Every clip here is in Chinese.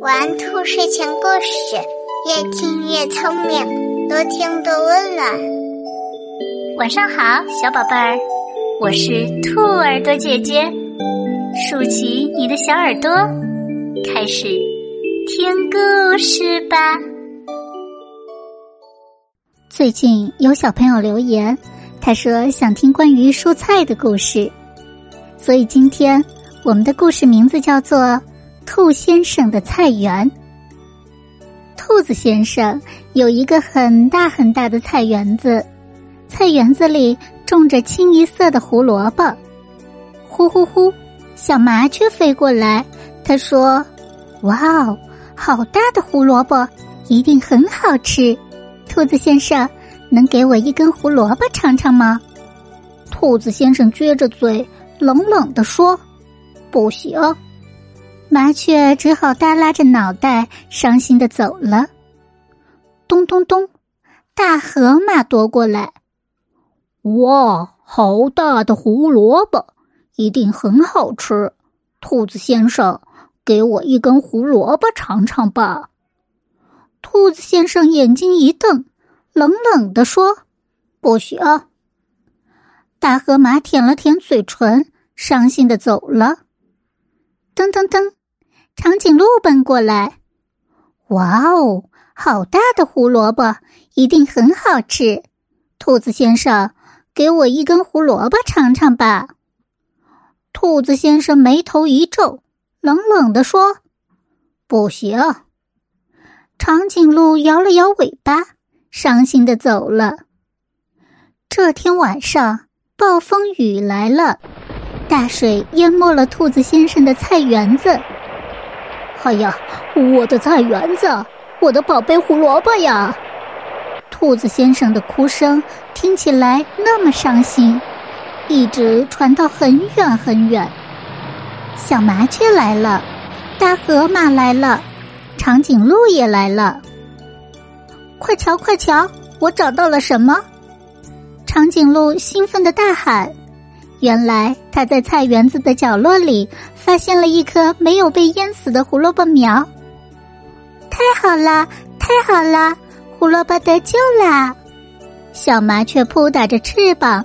玩兔睡前故事，越听越聪明，多听多温暖。晚上好，小宝贝儿，我是兔耳朵姐姐，竖起你的小耳朵，开始听故事吧。最近有小朋友留言，他说想听关于蔬菜的故事，所以今天我们的故事名字叫做。兔先生的菜园。兔子先生有一个很大很大的菜园子，菜园子里种着清一色的胡萝卜。呼呼呼，小麻雀飞过来，他说：“哇哦，好大的胡萝卜，一定很好吃。兔子先生，能给我一根胡萝卜尝尝吗？”兔子先生撅着嘴，冷冷的说：“不行。”麻雀只好耷拉着脑袋，伤心的走了。咚咚咚，大河马夺过来。哇，好大的胡萝卜，一定很好吃。兔子先生，给我一根胡萝卜尝尝吧。兔子先生眼睛一瞪，冷冷的说：“不行。”大河马舔了舔嘴唇，伤心的走了。噔噔噔。长颈鹿奔过来，哇哦，好大的胡萝卜，一定很好吃。兔子先生，给我一根胡萝卜尝尝吧。兔子先生眉头一皱，冷冷的说：“不行。”长颈鹿摇了摇尾巴，伤心的走了。这天晚上，暴风雨来了，大水淹没了兔子先生的菜园子。哎呀，我的菜园子，我的宝贝胡萝卜呀！兔子先生的哭声听起来那么伤心，一直传到很远很远。小麻雀来了，大河马来了，长颈鹿也来了。快瞧快瞧，我找到了什么？长颈鹿兴奋的大喊。原来他在菜园子的角落里发现了一颗没有被淹死的胡萝卜苗。太好了，太好了，胡萝卜得救啦！小麻雀扑打着翅膀，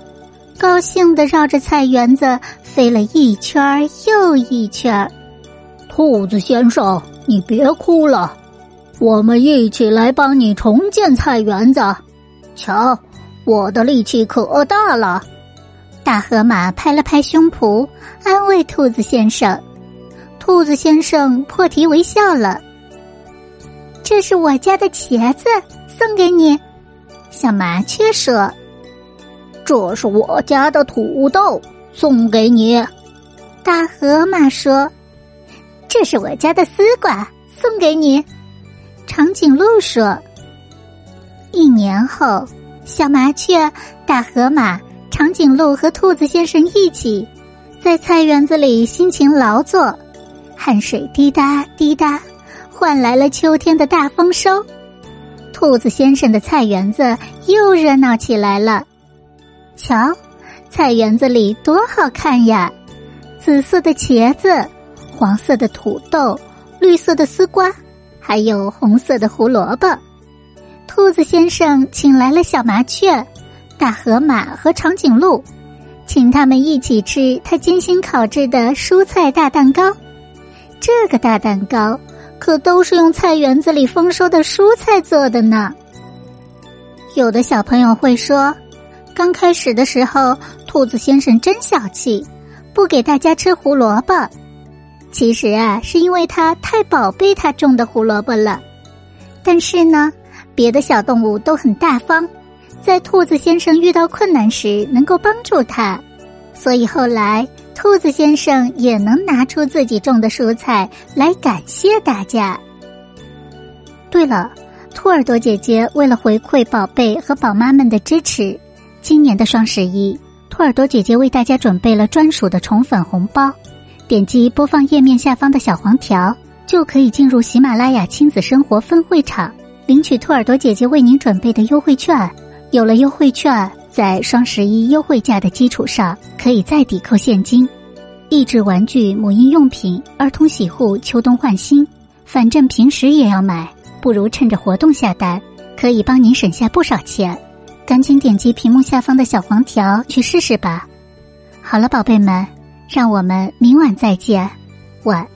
高兴的绕着菜园子飞了一圈又一圈。兔子先生，你别哭了，我们一起来帮你重建菜园子。瞧，我的力气可大了。大河马拍了拍胸脯，安慰兔子先生。兔子先生破涕为笑了。这是我家的茄子，送给你。小麻雀说：“这是我家的土豆，送给你。”大河马说：“这是我家的丝瓜，送给你。”长颈鹿说：“一年后，小麻雀、大河马。”长颈鹿和兔子先生一起在菜园子里辛勤劳作，汗水滴答滴答，换来了秋天的大丰收。兔子先生的菜园子又热闹起来了。瞧，菜园子里多好看呀！紫色的茄子，黄色的土豆，绿色的丝瓜，还有红色的胡萝卜。兔子先生请来了小麻雀。大河马和长颈鹿，请他们一起吃他精心烤制的蔬菜大蛋糕。这个大蛋糕可都是用菜园子里丰收的蔬菜做的呢。有的小朋友会说，刚开始的时候，兔子先生真小气，不给大家吃胡萝卜。其实啊，是因为他太宝贝他种的胡萝卜了。但是呢，别的小动物都很大方。在兔子先生遇到困难时，能够帮助他，所以后来兔子先生也能拿出自己种的蔬菜来感谢大家。对了，兔耳朵姐姐为了回馈宝贝和宝妈们的支持，今年的双十一，兔耳朵姐姐为大家准备了专属的宠粉红包。点击播放页面下方的小黄条，就可以进入喜马拉雅亲子生活分会场，领取兔耳朵姐姐为您准备的优惠券。有了优惠券，在双十一优惠价的基础上，可以再抵扣现金。益智玩具、母婴用品、儿童洗护、秋冬换新，反正平时也要买，不如趁着活动下单，可以帮您省下不少钱。赶紧点击屏幕下方的小黄条去试试吧。好了，宝贝们，让我们明晚再见，晚。